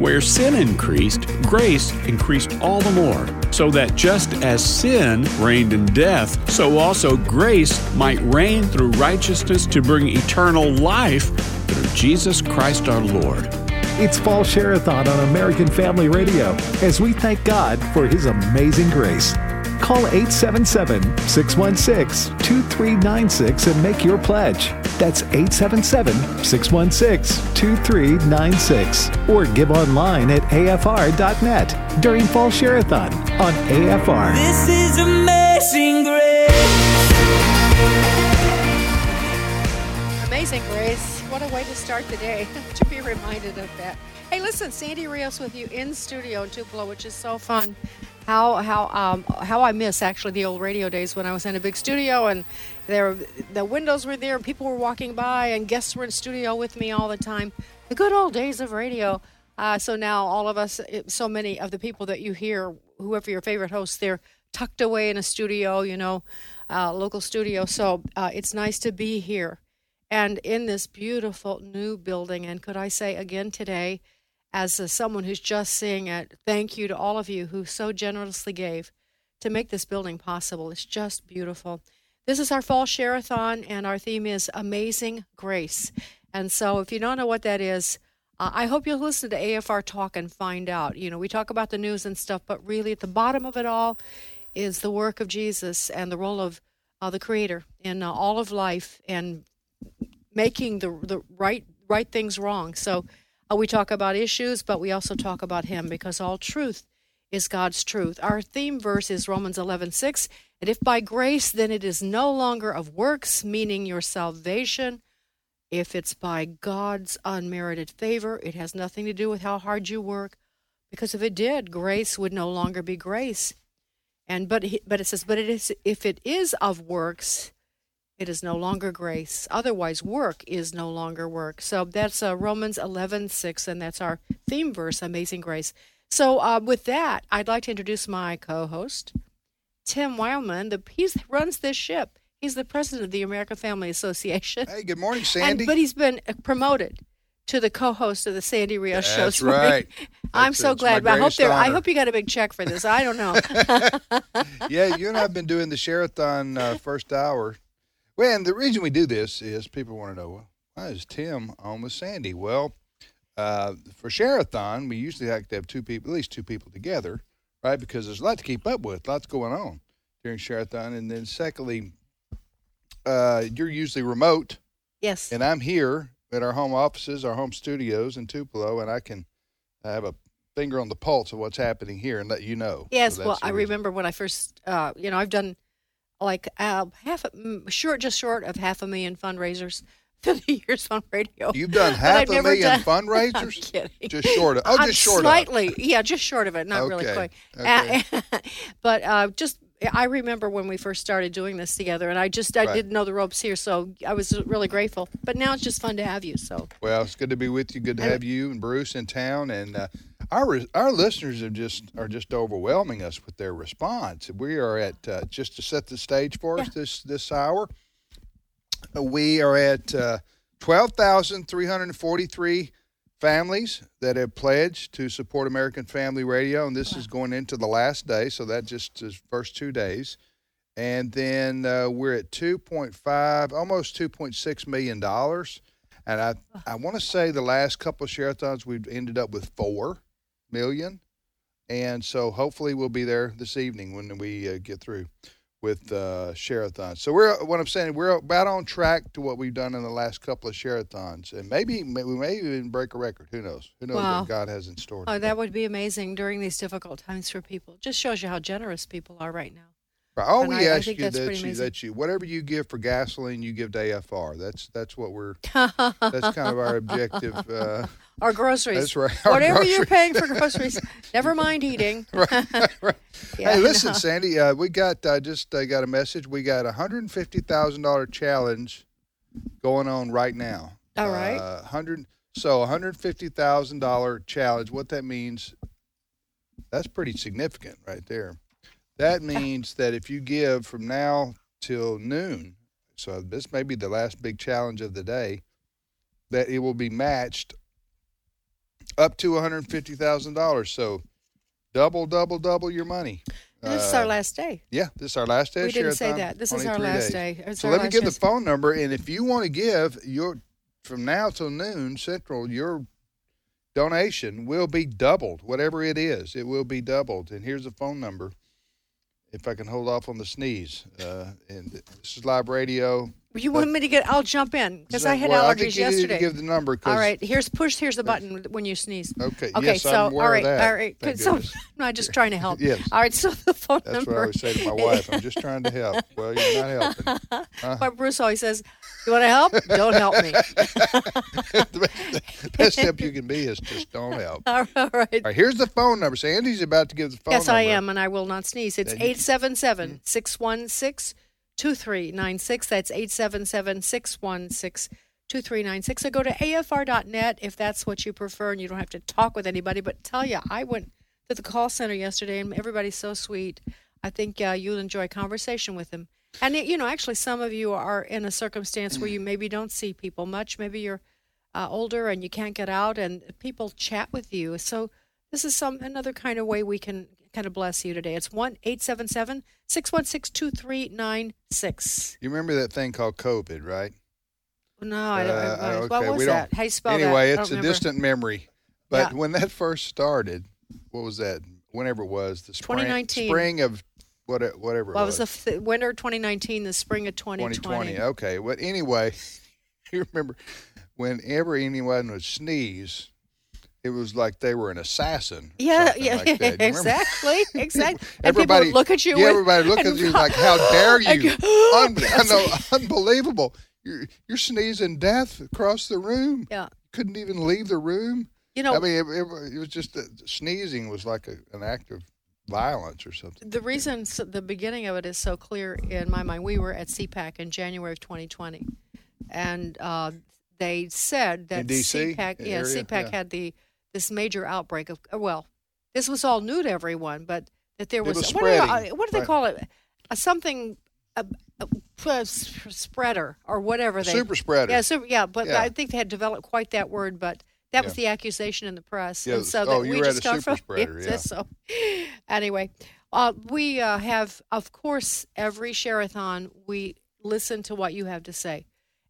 Where sin increased, grace increased all the more, so that just as sin reigned in death, so also grace might reign through righteousness to bring eternal life through Jesus Christ our Lord. It's Fall Share-a-thon on American Family Radio as we thank God for His amazing grace. Call 877 616 2396 and make your pledge. That's 877 616 2396. Or give online at afr.net during Fall Share-a-thon on AFR. This is amazing grace. Amazing Grace. What a way to start the day to be reminded of that. Hey, listen, Sandy Rios with you in studio in Tupelo, which is so fun. How how um, how I miss actually the old radio days when I was in a big studio and there the windows were there people were walking by and guests were in studio with me all the time. The good old days of radio. Uh, so now all of us, so many of the people that you hear, whoever your favorite hosts, they're tucked away in a studio, you know, uh, local studio. So uh, it's nice to be here and in this beautiful new building. And could I say again today, as uh, someone who's just seeing it, thank you to all of you who so generously gave to make this building possible. It's just beautiful. This is our fall share-a-thon, and our theme is Amazing Grace. And so, if you don't know what that is, uh, I hope you'll listen to AFR Talk and find out. You know, we talk about the news and stuff, but really at the bottom of it all is the work of Jesus and the role of uh, the Creator in uh, all of life and making the the right right things wrong. So uh, we talk about issues, but we also talk about Him because all truth is God's truth. Our theme verse is Romans eleven six. And if by grace, then it is no longer of works, meaning your salvation. If it's by God's unmerited favor, it has nothing to do with how hard you work, because if it did, grace would no longer be grace. And but he, but it says, but it is if it is of works, it is no longer grace. Otherwise, work is no longer work. So that's uh, Romans eleven six, and that's our theme verse, Amazing Grace. So uh, with that, I'd like to introduce my co-host, Tim Wildmon. The he runs this ship. He's the president of the American Family Association. Hey, good morning, Sandy. And, but he's been uh, promoted to the co-host of the Sandy Rios show. That's this morning. right. I'm That's- so glad. But I hope there. I hope you got a big check for this. I don't know. yeah, you and I have been doing the Share-a-thon uh, first hour. Well, and the reason we do this is people want to know, well, why is Tim on with Sandy? Well, uh, for Share-a-thon, we usually like to have two people, at least two people together, right? Because there's a lot to keep up with, lots going on during Share-a-thon. And then secondly, uh, you're usually remote, yes. and I'm here at our home offices, our home studios in Tupelo, and I can have a finger on the pulse of what's happening here and let you know. Yes, So well, I reason. remember when I first, uh, you know, I've done like uh, half, a, short, just short of half a million fundraisers through the years on radio. You've done half a million done- I'm fundraisers? kidding. Just short of. Oh, I'm just short slightly, yeah, just short of it, not really Okay, quite. okay. Uh, but uh, just, I remember when we first started doing this together, and I just, I Right. didn't know the ropes here, so I was really grateful. But now it's just fun to have you. So. Well, it's good to be with you. Good to have you and Bruce in town. And uh, our our listeners have just are just overwhelming us with their response. We are at uh, just to set the stage for us this this hour. uh, We are at uh, twelve thousand three hundred forty three families that have pledged to support American Family Radio, and this is going into the last day, so that just is first two days. And then uh, we're at 2.5, almost 2.6 million dollars. And I, I want to say the last couple of share-a-thons we've ended up with four million, and so hopefully we'll be there this evening when we uh, get through with uh, share-a-thons. So we're what I'm saying we're about on track to what we've done in the last couple of share-a-thons, and maybe we may even break a record. Who knows? Who knows Wow. what God has in store? oh, today. that would be amazing during these difficult times for people. Just shows you how generous people are right now. All And we I- I ask think you that you amazing. that you whatever you give for gasoline, you give to AFR. That's that's what we're that's kind of our objective. Uh, Or groceries. That's right, our Whatever you're paying for groceries, never mind eating. right, right. Yeah, hey, listen, know. Sandy, uh, we got uh, just uh, got a message. We got a hundred and fifty thousand dollar challenge going on right now. All right. uh, hundred. So, a hundred fifty thousand dollar challenge. What that means? That's pretty significant, right there. That means that if you give from now till noon, so this may be the last big challenge of the day, that it will be matched up to one hundred fifty thousand dollars. So double, double, double your money. And this is our Uh, last day. Yeah, this is our last day. We didn't say that. This is our last days. day. It's So let me give the phone number, and if you want to give your from now till noon Central, your donation will be doubled. Whatever it is, it will be doubled. And here's the phone number. If I can hold off on the sneeze, uh, and this is live radio. You want me to get? I'll jump in because I had Well, I allergies think you need to yesterday. give the number. All right, here's push. Here's the button when you sneeze. Okay. Okay, yes, so all right, all right. Thank. So goodness. I'm just trying to help. Yes. All right. So the phone That's number. what I always say to my wife. I'm just trying to help. Well, you're not helping. But Bruce always says, "You want to help? Don't help me." the best, help you can be is just don't help. all right. All right, here's the phone number. Sandy's about to give the phone number. Yes, number. I am, and I will not sneeze. It's Then 877 616 2396. That's 877 616 2396. So go to afr.net if that's what you prefer and you don't have to talk with anybody. But tell you, I went to the call center yesterday and everybody's so sweet. I think uh, you'll enjoy conversation with them. And, it, you know, actually, some of you are in a circumstance where you maybe don't see people much. Maybe you're uh, older and you can't get out, and people chat with you. So this is some another kind of way we can kind of bless you today. It's one eight seven seven six one six two three nine six. You remember that thing called COVID, right? No, I don't. Uh, what okay, was we that? How you spell that? anyway, I it's a remember. distant memory. But Yeah. when that first started, what was that? Whenever it was, the spring, 2019. spring of what, whatever. Well, it it was the f- winter 2019, the spring of 2020. 2020. Okay. But anyway, you remember whenever anyone would sneeze, it was like they were an assassin. Yeah, yeah, like exactly, exactly. and Everybody people would look at you. Yeah, with- everybody look at and- you like, "How dare you? Un- I know, unbelievable! You're you're sneezing death across the room. Yeah, Couldn't even leave the room. you know, I mean, it, it, it was just that sneezing was like a, an act of violence or something. the reason s the beginning of it is so clear in my mind. We were at CPAC in January of 2020, and uh, they said that In DC CPAC, yeah, area? CPAC Yeah. had the this major outbreak of uh, well, this was all new to everyone, but that there was, was what, do they, uh, what do they right. call it? A something. A, a, a spreader or whatever they Super spreader. yeah super, yeah but Yeah. I think they had developed quite that word but that was the accusation in the press Yeah, and so oh, that we just a got super from spreader, yeah. so anyway uh, we uh, have of course every share-a-thon we listen to what you have to say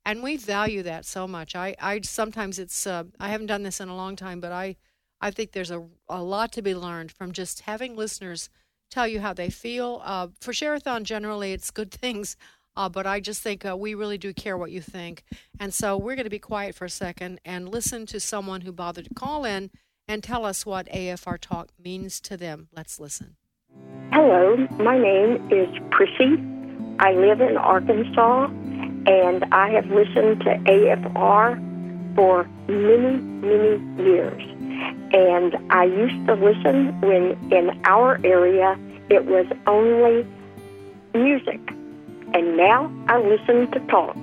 and we value that so much i, I sometimes it's uh, i haven't done this in a long time but i i think there's a, a lot to be learned from just having listeners tell you how they feel uh, for share-a-thon generally it's good things uh, but I just think uh, we really do care what you think. And so we're going to be quiet for a second and listen to someone who bothered to call in and tell us what AFR Talk means to them. Let's listen. Hello, my name is Prissy. I live in Arkansas, and I have listened to AFR for many, many years. And I used to listen when in our area it was only music. And now I listen to talk.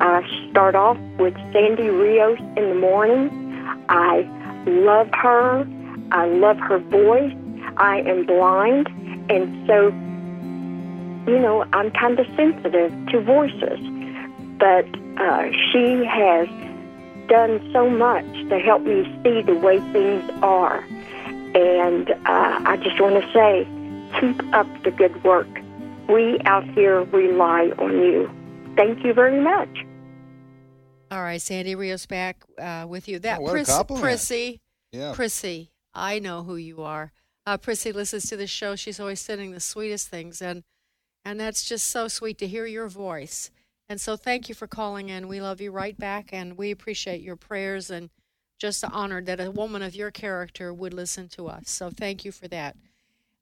I start off with Sandy Rios in the morning. I love her. I love her voice. I am blind, and so, you know, I'm kind of sensitive to voices. But uh, she has done so much to help me see the way things are. And uh, I just want to say, keep up the good work. We out here rely on you. Thank you very much. All right, Sandy Rios back uh, with you. That Oh, Pris- Prissy, Yeah. Prissy, I know who you are. Uh, Prissy listens to the show. She's always sending the sweetest things, and and that's just so sweet to hear your voice. And so, thank you for calling in. We love you right back, and we appreciate your prayers and just honored that a woman of your character would listen to us. So, thank you for that.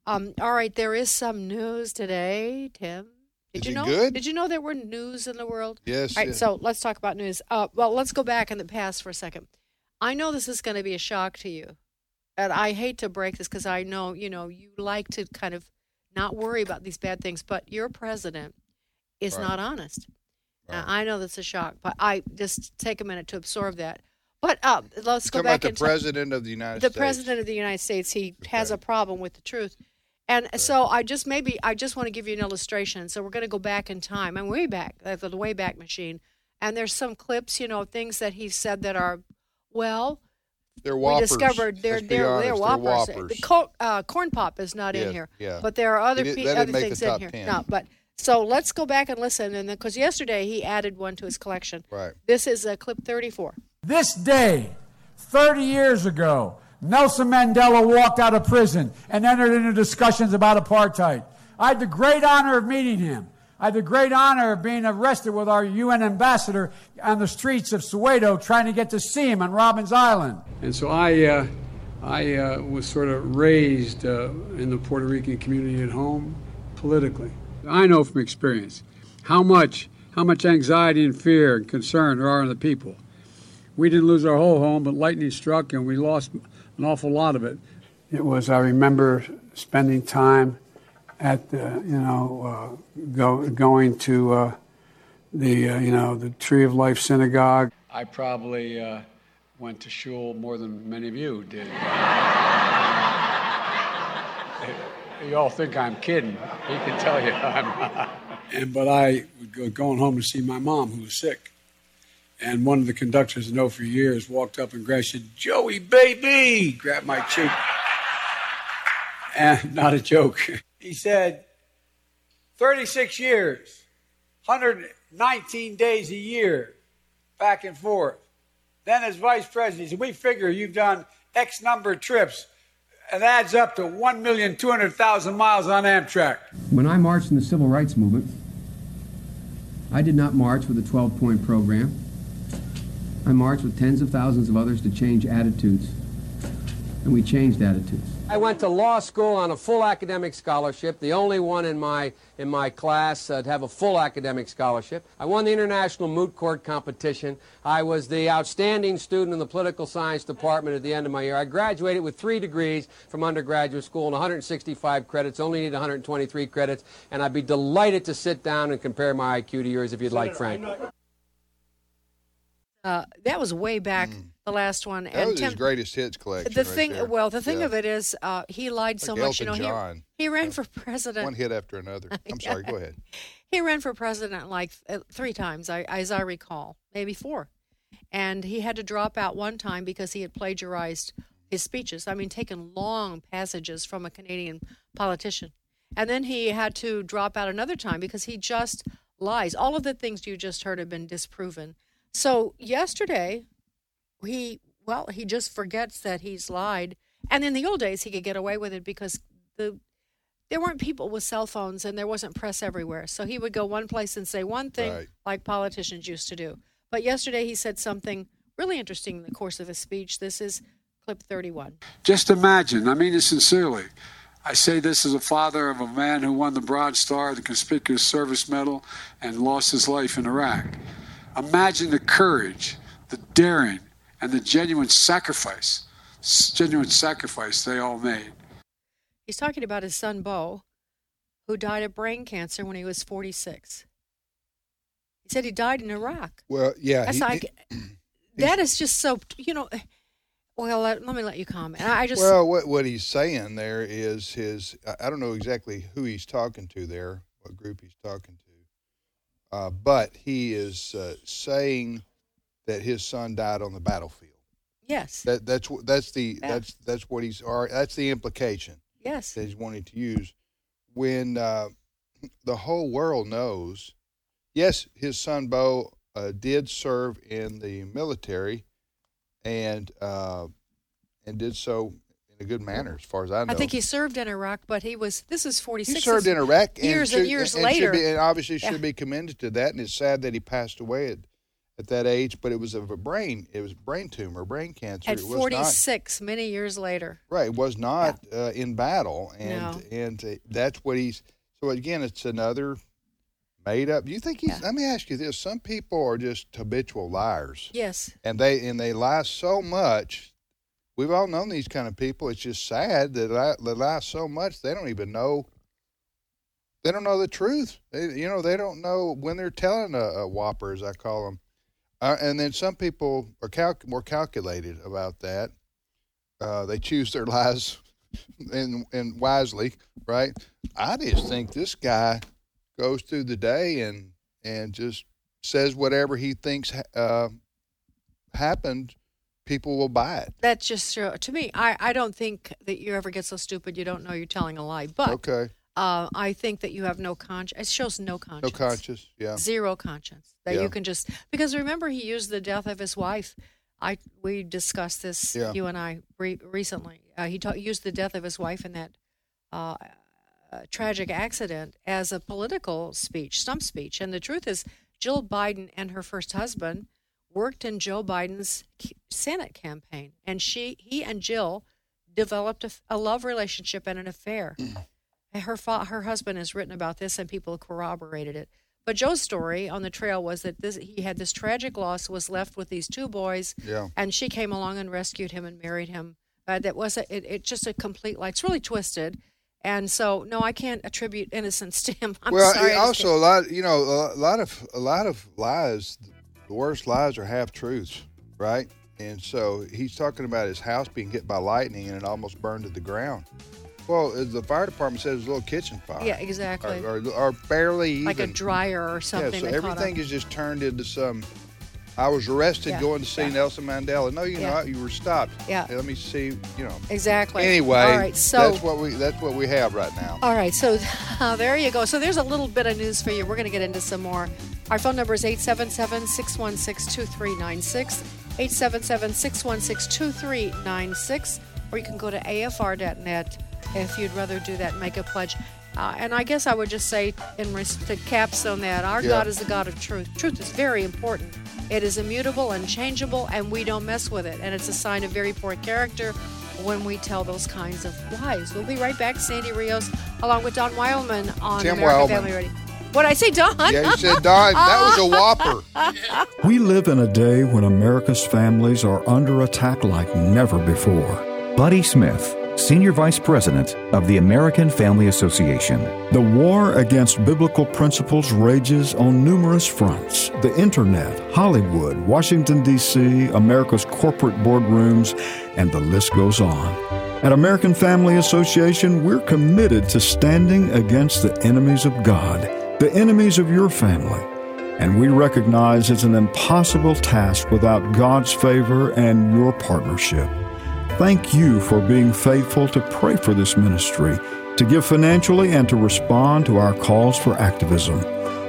Um, all right, there is some news today, Tim. Did Is you know? good? Did you know there were news in the world? Yes. All right, yes. so let's talk about news. Uh, well, let's go back in the past for a second. I know this is going to be a shock to you, and I hate to break this because I know you know you like to kind of not worry about these bad things, but your president is Right. not honest. Right. I know that's a shock, but I just take a minute to absorb that. But uh, let's go back about the president of the United the States. president of the United States, he has a problem with the truth. And so I just maybe I just want to give you an illustration. So we're going to go back in time and way back, the way back machine. And there's some clips, you know, things that he said that are, well, They're whoppers. we discovered they're Let's they're, honest, they're they're whoppers. whoppers. The co- uh, corn pop is not Yeah, in here, yeah. but there are other It- pe- other things in here. 10. No, but so let's go back and listen, and because yesterday he added one to his collection. Right. This is uh, clip 34. This day, 30 years ago, Nelson Mandela walked out of prison and entered into discussions about apartheid. I had the great honor of meeting him. I had the great honor of being arrested with our UN ambassador on the streets of Soweto trying to get to see him on Robben Island. And so I, uh, I uh, was sort of raised uh, in the Puerto Rican community at home politically. I know from experience how much, how much anxiety and fear and concern there are in the people. We didn't lose our whole home, but lightning struck and we lost an awful lot of it. It was, I remember spending time at the, you know, uh, go, going to uh, the, uh, you know, the Tree of Life Synagogue. I probably uh, went to shul more than many of you did. You all think I'm kidding. He can tell you I'm. And, but I go going home to see my mom, who was sick. And one of the conductors I know for years walked up and grabbed, said, Joey, baby, grabbed my cheek. And not a joke. He said, 36 years, 119 days a year, back and forth. Then as vice president, he said, we figure you've done X number of trips. It adds up to 1,200,000 miles on Amtrak. When I marched in the civil rights movement, I did not march with a 12 point program. I marched with tens of thousands of others to change attitudes. And we changed attitudes. I went to law school on a full academic scholarship, the only one in my, in my class uh, to have a full academic scholarship. I won the international moot court competition. I was the outstanding student in the political science department at the end of my year. I graduated with three degrees from undergraduate school and 165 credits, only need 123 credits, and I'd be delighted to sit down and compare my IQ to yours if you'd like, Frank. Uh, that was way back, the last one. That and was his greatest hits collection. the right thing, there. well, the thing Yeah. of it is, uh, he lied so Like much. You know, Elton he, he ran for president. One hit after another. I'm sorry. Go ahead. He ran for president like uh, three times, I, as I recall, maybe four. And he had to drop out one time because he had plagiarized his speeches. I mean, taken long passages from a Canadian politician. And then he had to drop out another time because he just lies. All of the things you just heard have been disproven. So yesterday, he, well, he just forgets that he's lied. And in the old days, he could get away with it because the there weren't people with cell phones and there wasn't press everywhere. So he would go one place and say one thing Right. like politicians used to do. But yesterday he said something really interesting in the course of his speech. This is clip 31. Just imagine, I mean it sincerely. I say this as a father of a man who won the Bronze Star, the Conspicuous Service Medal, and lost his life in Iraq. Imagine the courage, the daring, and the genuine sacrifice, genuine sacrifice they all made. He's talking about his son Beau, who died of brain cancer when he was 46. He said he died in Iraq. Well, yeah. That's he- like that is just so you know. Well, let, let me let you comment. I I just well, what what he's saying there is his. I- I don't know exactly who he's talking to there, what group he's talking to, uh, but he is uh, saying that his son died on the battlefield. yes, That that's that's the Yeah. that's that's what he's or that's the implication yes, that he's wanting to use when uh, the whole world knows. Yes, his son Beau uh, did serve in the military, and uh, and did so in a good manner, as far as I know. I think he served in Iraq, but he was. This is 46. He served in Iraq and years should- and years and later. be, and obviously Yeah. should be commended to that. And it's sad that he passed away at, at that age. But it was of a brain. It was brain tumor, brain cancer. At it was not 46, many years later. right. It was not uh, in battle, and No. and uh, that's what he's. So again, it's another made up. Do you think he's? Yeah. Let me ask you this: Some people are just habitual liars, Yes. and they and they lie so much. We've all known these kind of people. It's just sad that lie, they lie so much they don't even know. They don't know the truth. They, you know, they don't know when they're telling a, a whopper, as I call them. Uh, and then some people are calc- more calculated about that. Uh, they choose their lies and and wisely, right? I just think this guy goes through the day and and just says whatever he thinks ha- uh, happened people will buy it. That's just uh, to me. I, I don't think that you ever get so stupid you don't know you're telling a lie. But Okay. Uh, I think that you have no conscience. It shows no conscience. No conscience. Yeah. Zero conscience. That Yeah. you can just because remember he used the death of his wife. I we discussed this Yeah. you and I re- recently. Uh, he ta- used the death of his wife in that uh, uh, tragic accident as a political speech, stump speech. And the truth is, Jill Biden and her first husband worked in Joe Biden's Senate campaign, and she, he, and Jill developed a love relationship and an affair. Her fa- her husband has written about this, and people corroborated it. But Joe's story on the trail was that this, he had this tragic loss, was left with these two boys, Yeah. and she came along and rescued him and married him. Uh, that was a, it, it just a complete lie. It's really twisted, and so no, I can't attribute innocence to him. I'm well, sorry. it I just also a lot, you know, a lot of a lot of lies. The worst lies are half truths, right? And so he's talking about his house being hit by lightning and it almost burned to the ground. Well, the fire department says, it was a little kitchen fire. Yeah, exactly. Or, or, or barely even. like a dryer or something. Yeah, so everything is just turned into some. I was arrested Yeah, going to see yeah. Nelson Mandela. No, you know, Yeah. you were stopped. Yeah. Let me see. You know. exactly. Anyway, all right. So that's what we that's what we have right now. All right, so uh, there you go. So there's a little bit of news for you. We're going to get into some more. Our phone number is 877 616 2396. 877 616 2396. Or you can go to afr.net if you'd rather do that make a pledge. Uh, and I guess I would just say, in res- to capstone that, our Yeah. God is the God of truth. Truth is very important. It is immutable, unchangeable, and we don't mess with it. And it's a sign of very poor character when we tell those kinds of lies. We'll be right back. Sandy Rios, along with Don Wildmon on Tim American Wildmon. Family Radio. What I say, Don? Yeah, you said Don. That was a whopper. We live in a day when America's families are under attack like never before. Buddy Smith, Senior Vice President of the American Family Association. The war against biblical principles rages on numerous fronts the internet, Hollywood, Washington, D.C., America's corporate boardrooms, and the list goes on. At American Family Association, we're committed to standing against the enemies of God, the enemies of your family. And we recognize it's an impossible task without God's favor and your partnership. Thank you for being faithful to pray for this ministry, to give financially, and to respond to our calls for activism.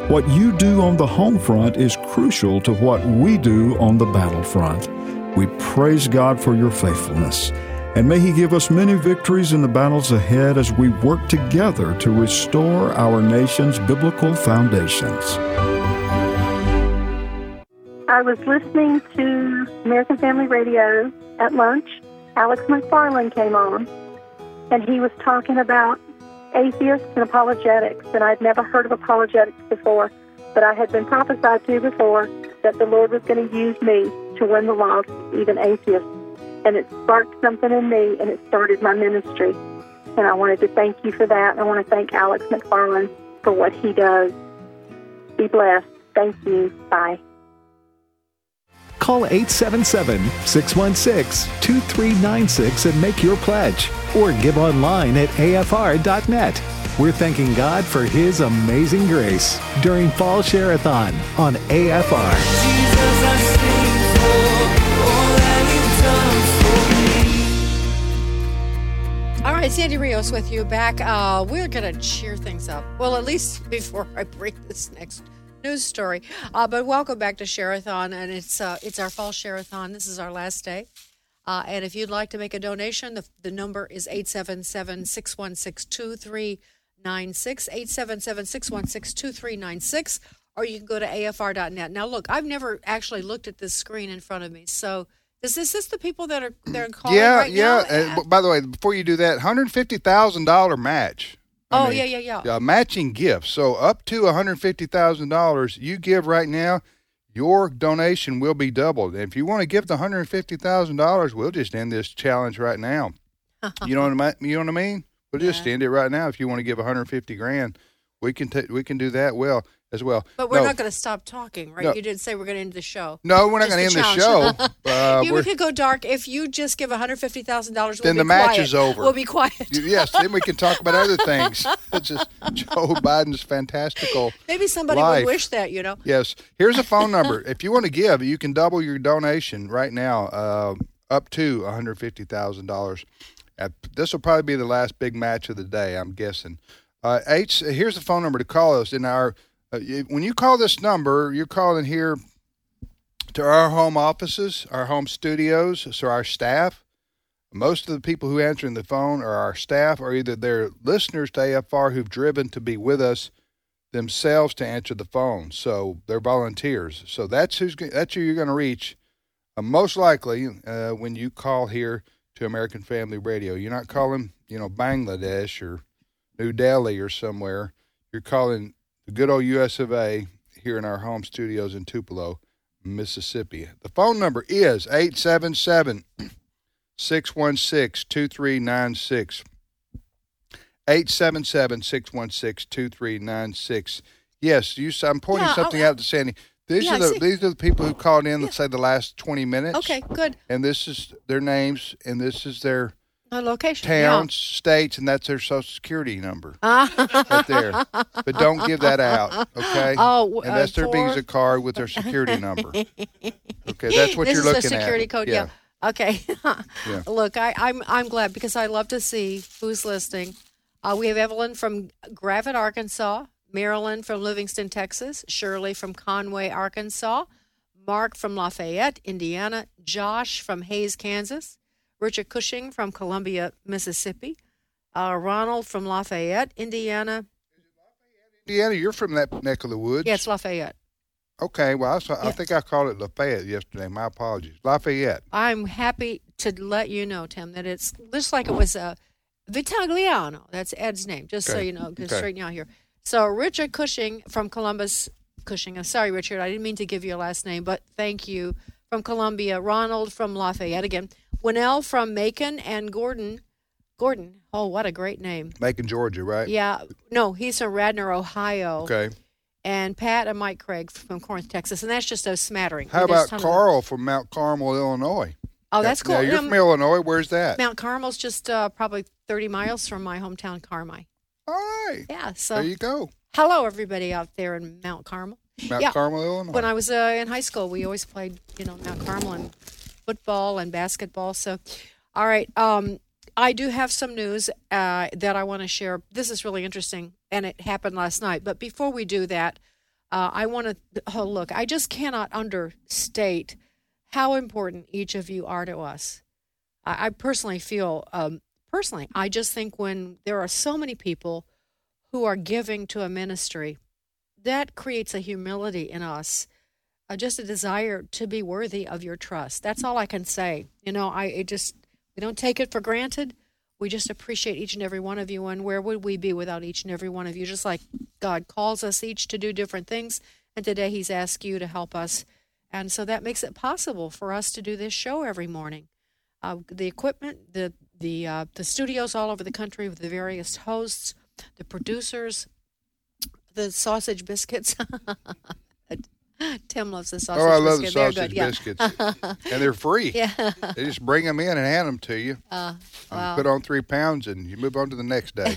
What you do on the home front is crucial to what we do on the battlefront. We praise God for your faithfulness, and may He give us many victories in the battles ahead as we work together to restore our nation's biblical foundations. I was listening to American Family Radio at lunch. Alex McFarland came on, and he was talking about atheists and apologetics. And I'd never heard of apologetics before, but I had been prophesied to before that the Lord was going to use me to win the lost, even atheists. And it sparked something in me, and it started my ministry. And I wanted to thank you for that. I want to thank Alex McFarland for what he does. Be blessed. Thank you. Bye. Call 877 616 2396 and make your pledge or give online at afr.net. We're thanking God for His amazing grace during Fall Share-a-thon on AFR. Jesus, all right, Sandy Rios with you back. Uh, we're going to cheer things up. Well, at least before I bring this next news story. Uh, but welcome back to Share-a-thon, and it's uh, it's our fall Share-a-thon. This is our last day. Uh, and if you'd like to make a donation, the, the number is 877 616 2396. 877 616 2396. Or you can go to afr.net. Now, look, I've never actually looked at this screen in front of me. So, is this, this the people that are they're calling yeah, right yeah. now? B- by the way, before you do that, hundred fifty thousand dollar match. I Oh, mean, yeah, yeah, yeah. Yeah, matching gifts. So up to one hundred fifty thousand dollars you give right now, your donation will be doubled. And if you want to give the hundred fifty thousand dollars, we'll just end this challenge right now. you know what I mean? You know what I mean? We'll just end it right now. If you want to give one hundred fifty grand, we can ta- we can do that. Well, as well. But we're No. not going to stop talking, right? No. You didn't say we're going to end the show. No, we're not going to end the show. Uh, you, we could go dark if you just give one hundred fifty thousand dollars. then the match quiet. is over. We'll be quiet. Yes, then we can talk about other things. It's just Joe Biden's fantastical. Maybe somebody life. would wish that, you know. Yes. Here's a phone number. if you want to give, you can double your donation right now, uh, up to $150,000. Uh, This will probably be the last big match of the day, I'm guessing. Uh, H, here's the phone number to call us. In our, uh, when you call this number, you're calling here to our home offices, our home studios, so our staff. Most of the people who answer the phone are our staff, or either they're listeners to AFR who've driven to be with us themselves to answer the phone. So they're volunteers. So that's who's that's who you're going to reach. Uh, most likely uh, when you call here to American Family Radio, you're not calling you know Bangladesh or New Delhi or somewhere. You're calling the good old U.S. of A. here in our home studios in Tupelo, Mississippi. The phone number is 877 616 2396. 877-616-2396. Yes, you. I'm pointing Yeah, oh, something I'll- out to Sandy. These Yeah, are the these are the people who called in. Let's say the last 20 minutes. Okay, good. And this is their names, and this is their A location. towns, states, and that's their social security number right there. But don't give that out, okay? Oh, and uh, that's their for- Visa card with their security number. Okay, that's what this you're is looking the security at. code. Yeah. Okay. Yeah. Look, I, I'm I'm glad because I love to see who's listening. Uh, we have Evelyn from Gravette, Arkansas, Marilyn from Livingston, Texas, Shirley from Conway, Arkansas, Mark from Lafayette, Indiana, Josh from Hays, Kansas, Richard Cushing from Columbia, Mississippi, uh, Ronald from Lafayette, Indiana. Indiana, you're from that neck of the woods. Yeah, it's Lafayette. Okay, well, I, saw, I think I called it Lafayette yesterday. My apologies. Lafayette. I'm happy to let you know, Tim, that it's just like it was uh, Vitagliano. That's Ed's name, just so you know, to Okay. straighten out here. So Richard Cushing from Columbus, Cushing. I'm sorry, Richard, I didn't mean to give you a last name, but thank you from Columbia. Ronald from Lafayette again. Winnell from Macon and Gordon. Gordon. Oh, what a great name. Macon, Georgia, right? Yeah. No, he's from Radnor, Ohio. Okay. And Pat and Mike Craig from Corinth, Texas. And that's just a smattering. How about of- Carl from Mount Carmel, Illinois? Oh, that's Now, cool. you're Yeah, from Illinois. Where's that? Mount Carmel's just uh, probably 30 miles from my hometown, Carmi. All right. Yeah. So there you go. hello, everybody out there in Mount Carmel. Mount Yeah. Carmel, Illinois. When I was uh, in high school, we always played, you know, Mount Carmel and football and basketball. So, all right. Um, I do have some news uh, that I want to share. This is really interesting, and it happened last night. But before we do that, uh, I want to oh, look. I just cannot understate how important each of you are to us. I, I personally feel, um, personally, I just think when there are so many people who are giving to a ministry, that creates a humility in us, uh, just a desire to be worthy of your trust. That's all I can say. You know, I it just we don't take it for granted. We just appreciate each and every one of you. And where would we be without each and every one of you? Just like God calls us each to do different things, and today He's asked you to help us, and so that makes it possible for us to do this show every morning. Uh, the equipment, the the uh, the studios all over the country with the various hosts, the producers, the sausage biscuits. Tim loves the sausage biscuits. oh, I love the biscuit. They're sausage yeah. biscuits, and they're free. Yeah. They just bring them in and hand them to you. Uh, wow. Put on three pounds, and you move on to the next day.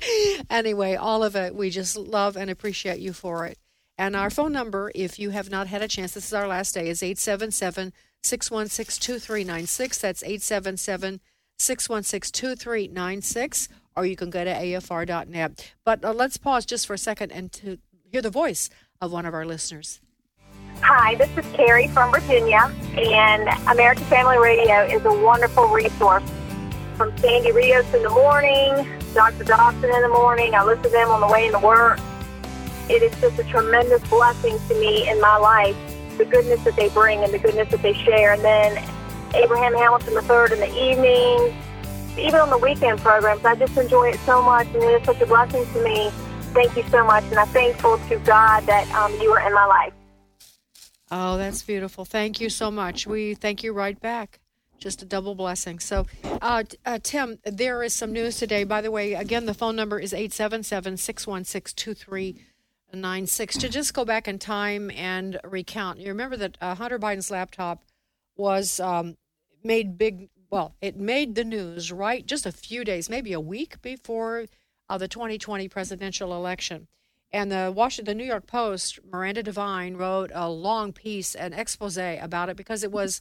anyway, all of it, we just love and appreciate you for it. And our phone number, if you have not had a chance, this is our last day, is 877 616 2396. That's 877 616 2396. Or you can go to afr.net. But uh, let's pause just for a second and to hear the voice of one of our listeners. Hi, this is Carrie from Virginia, and American Family Radio is a wonderful resource. From Sandy Rios in the morning, Dr. Dawson in the morning, I listen to them on the way into work. It is just a tremendous blessing to me in my life, the goodness that they bring and the goodness that they share. And then Abraham Hamilton III in the evening, even on the weekend programs, I just enjoy it so much, and it is such a blessing to me. Thank you so much, and I'm thankful to God that um, you are in my life. Oh, that's beautiful. Thank you so much. We thank you right back. Just a double blessing. So, uh, uh, Tim, there is some news today. By the way, again, the phone number is 877 616 nine six to just go back in time and recount. You remember that uh, Hunter Biden's laptop was um, made big. Well, it made the news right just a few days, maybe a week before uh, the 2020 presidential election. And the Washington, the New York Post, Miranda Devine wrote a long piece, an expose about it because it was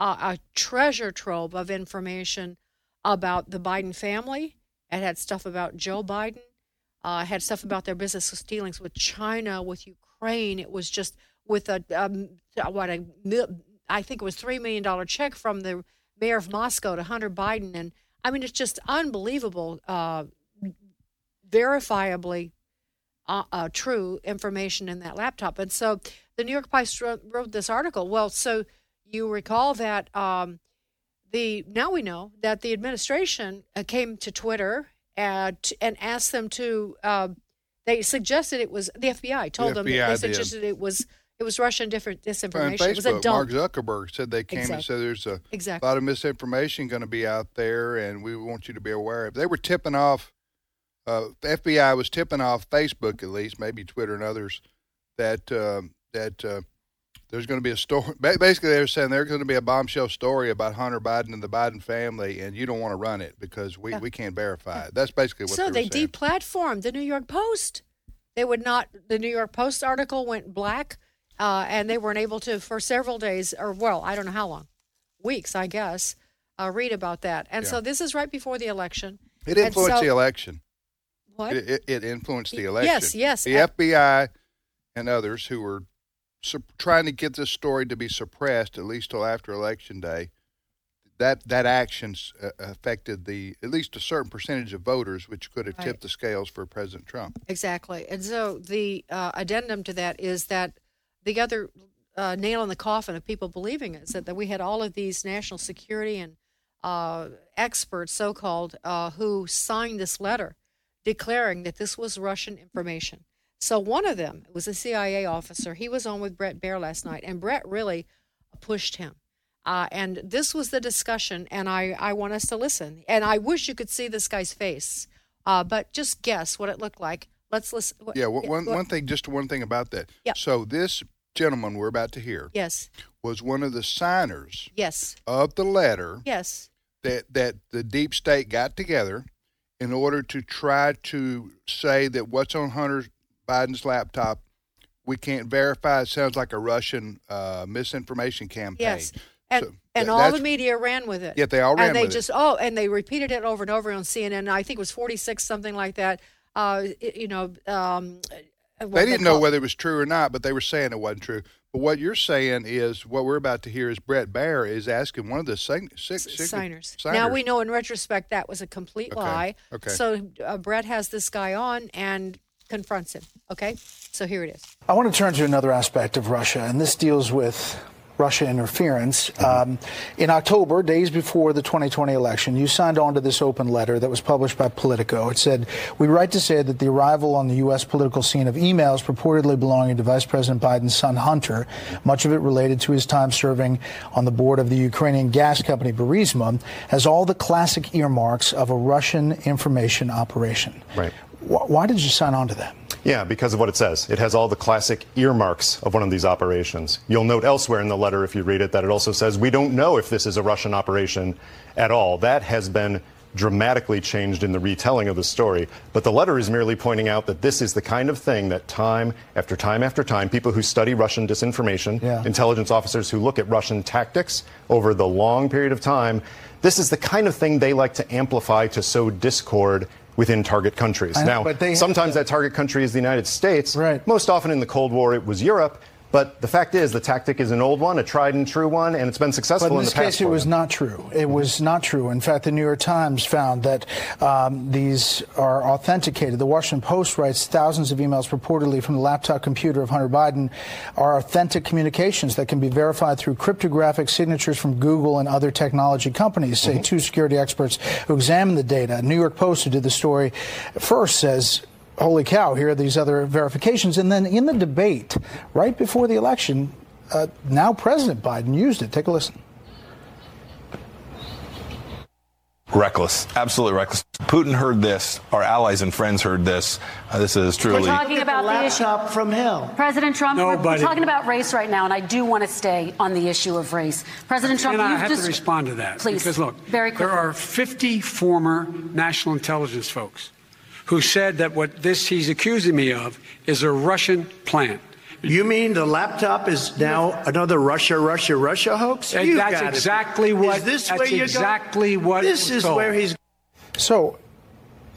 a, treasure trove of information about the Biden family. It had stuff about Joe Biden. Uh, had stuff about their business dealings with China, with Ukraine. It was just with a um, what a I think it was three million dollar check from the mayor of Moscow to Hunter Biden, and I mean it's just unbelievable, uh, verifiably uh, uh, true information in that laptop. And so the New York Post wrote, wrote this article. Well, so you recall that um, the now we know that the administration uh, came to Twitter and, and asked them to. Uh, they suggested it was the FBI told them FBI that they did. suggested it was it was Russian different On disinformation. It was a dump. Mark Zuckerberg said they came and said there's a Exactly. lot of misinformation going to be out there, and we want you to be aware of. They were tipping off. Uh, FBI was tipping off Facebook, at least, maybe Twitter and others, that um that uh, there's going to be a story. Basically, they were saying there's going to be a bombshell story about Hunter Biden and the Biden family, and you don't want to run it because we, Yeah. we can't verify it. That's basically what so they they were saying. deplatformed the New York Post. They would not. The New York Post article went black, uh, and they weren't able to for several days, or well, I don't know how long, weeks, I guess, uh, read about that. And so this is right before the election. It influenced so- the election. What? It, it, it influenced the election. yes, yes. The Uh, FBI and others who were sup- trying to get this story to be suppressed at least till after election day. That that actions uh, affected the at least a certain percentage of voters, which could have Right. tipped the scales for President Trump. Exactly. And so the uh, addendum to that is that the other uh, nail in the coffin of people believing it is that, that we had all of these national security and uh, experts, so called, uh, who signed this letter declaring that this was Russian information. So one of them was a CIA officer. He was on with Bret Baier last night, and Bret really pushed him. Uh, and this was the discussion, and I, I want us to listen. And I wish you could see this guy's face, uh, but just guess what it looked like. Let's listen. what- Yeah, one, one, what- one thing, just one thing about that. Yep. So this gentleman we're about to hear Yes, was one of the signers yes, of the letter yes. that that the deep state got together in order to try to say that what's on Hunter Biden's laptop we can't verify. It sounds like a Russian uh, misinformation campaign. Yes. And So and tha- all the media ran with it. Yeah, they all ran And they with it. just oh, and they repeated it over and over on CNN. I think it was 46 something like that. Uh, you know, um, what They didn't know whether it was true or not, but they were saying it wasn't true. But what you're saying is what we're about to hear is Bret Baier is asking one of the sign- six, S- signers. signers. Now we know in retrospect that was a complete Okay, lie. okay. So uh, Bret has this guy on and confronts him. Okay, so here it is. I want to turn to another aspect of Russia, and this deals with Russia interference. Um, in October, days before the 2020 election, you signed on to this open letter that was published by Politico. It said, We write to say that the arrival on the U.S. political scene of emails purportedly belonging to Vice President Biden's son Hunter, much of it related to his time serving on the board of the Ukrainian gas company Burisma, has all the classic earmarks of a Russian information operation. Right. Wh- Why did you sign on to that? Yeah, because of what it says. It has all the classic earmarks of one of these operations. You'll note elsewhere in the letter, if you read it, that it also says we don't know if this is a Russian operation at all. That has been dramatically changed in the retelling of the story. But the letter is merely pointing out that this is the kind of thing that time after time after time, people who study Russian disinformation, Yeah. intelligence officers who look at Russian tactics over the long period of time, this is the kind of thing they like to amplify to sow discord within target countries. Know, now, sometimes that target country is the United States. Right. Most often in the Cold War, it was Europe. But the fact is, the tactic is an old one, a tried and true one, and it's been successful But in in this the past. case, it was them. not true. It was not true. In fact, the New York Times found that um, these are authenticated. The Washington Post writes thousands of emails purportedly from the laptop computer of Hunter Biden are authentic communications that can be verified through cryptographic signatures from Google and other technology companies, say two security experts who examined the data. New York Post, who did the story first, says holy cow, here are these other verifications. And then in the debate, right before the election, uh, now President Biden used it. Take a listen. Reckless, absolutely reckless. Putin heard this. Our allies and friends heard this. Uh, this is truly. We're talking about the issue. from hell. President Trump, we're, we're talking about race right now, and I do want to stay on the issue of race. President Trump, and I you've just to respond to that. Please, Because look, very there are 50 former national intelligence folks who said that what this he's accusing me of is a Russian plan. You mean the laptop is now another Russia, Russia, Russia hoax? And You that's be- exactly what- Is this that's where you're exactly going? what This is told. where he's. So,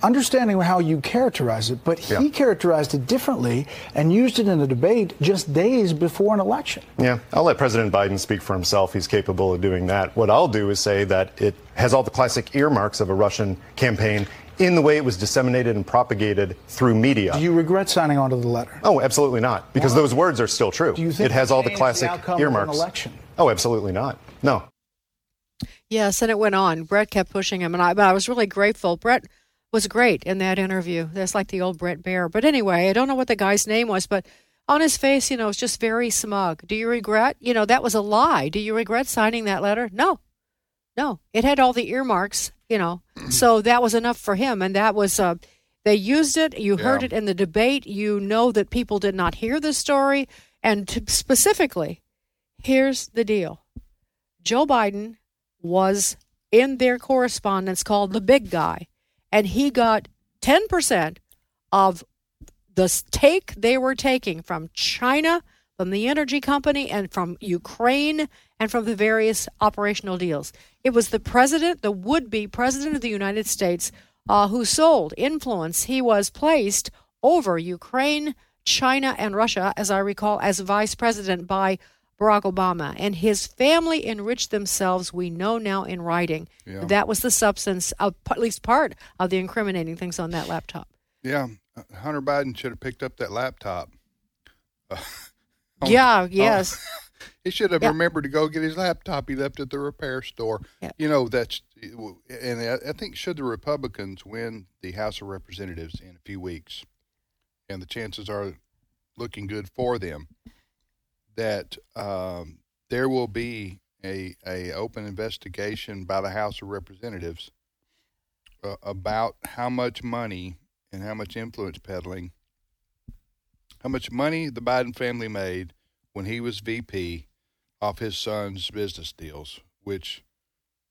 understanding how you characterize it, but he characterized it differently and used it in a debate just days before an election. Yeah, I'll let President Biden speak for himself. He's capable of doing that. What I'll do is say that it has all the classic earmarks of a Russian campaign in the way it was disseminated and propagated through media. Do you regret signing on to the letter? Oh, absolutely not, because those words are still true. Do you think it has all the changed classic outcome of an earmarks. election? Oh, absolutely not. No. Yes, and it went on. Bret kept pushing him, and I, but I was really grateful. Bret was great in that interview. That's like the old Bret Baier. But anyway, I don't know what the guy's name was, but on his face, you know, it's just very smug. Do you regret? You know, that was a lie. Do you regret signing that letter? No, no. It had all the earmarks, you know, so that was enough for him, and that was. Uh, they used it. You heard Yeah. it in the debate. You know that people did not hear the story, and to, specifically, here's the deal: Joe Biden was in their correspondence called the big guy, and he got 10% of the take they were taking from China, from the energy company, and from Ukraine, and from the various operational deals. It was the president, the would be president of the United States, uh, who sold influence. He was placed over Ukraine, China, and Russia, as I recall, as vice president by Barack Obama. And his family enriched themselves, we know now in writing. Yeah. That was the substance of at least part of the incriminating things on that laptop. Yeah, Hunter Biden should have picked up that laptop. Uh, Yeah, on- yes. he should have Yeah. remembered to go get his laptop. He left at the repair store. You know that's, and I I think should the Republicans win the House of Representatives in a few weeks, and the chances are looking good for them, that um, there will be a a open investigation by the House of Representatives uh, about how much money and how much influence peddling, how much money the Biden family made when he was VP off his son's business deals, which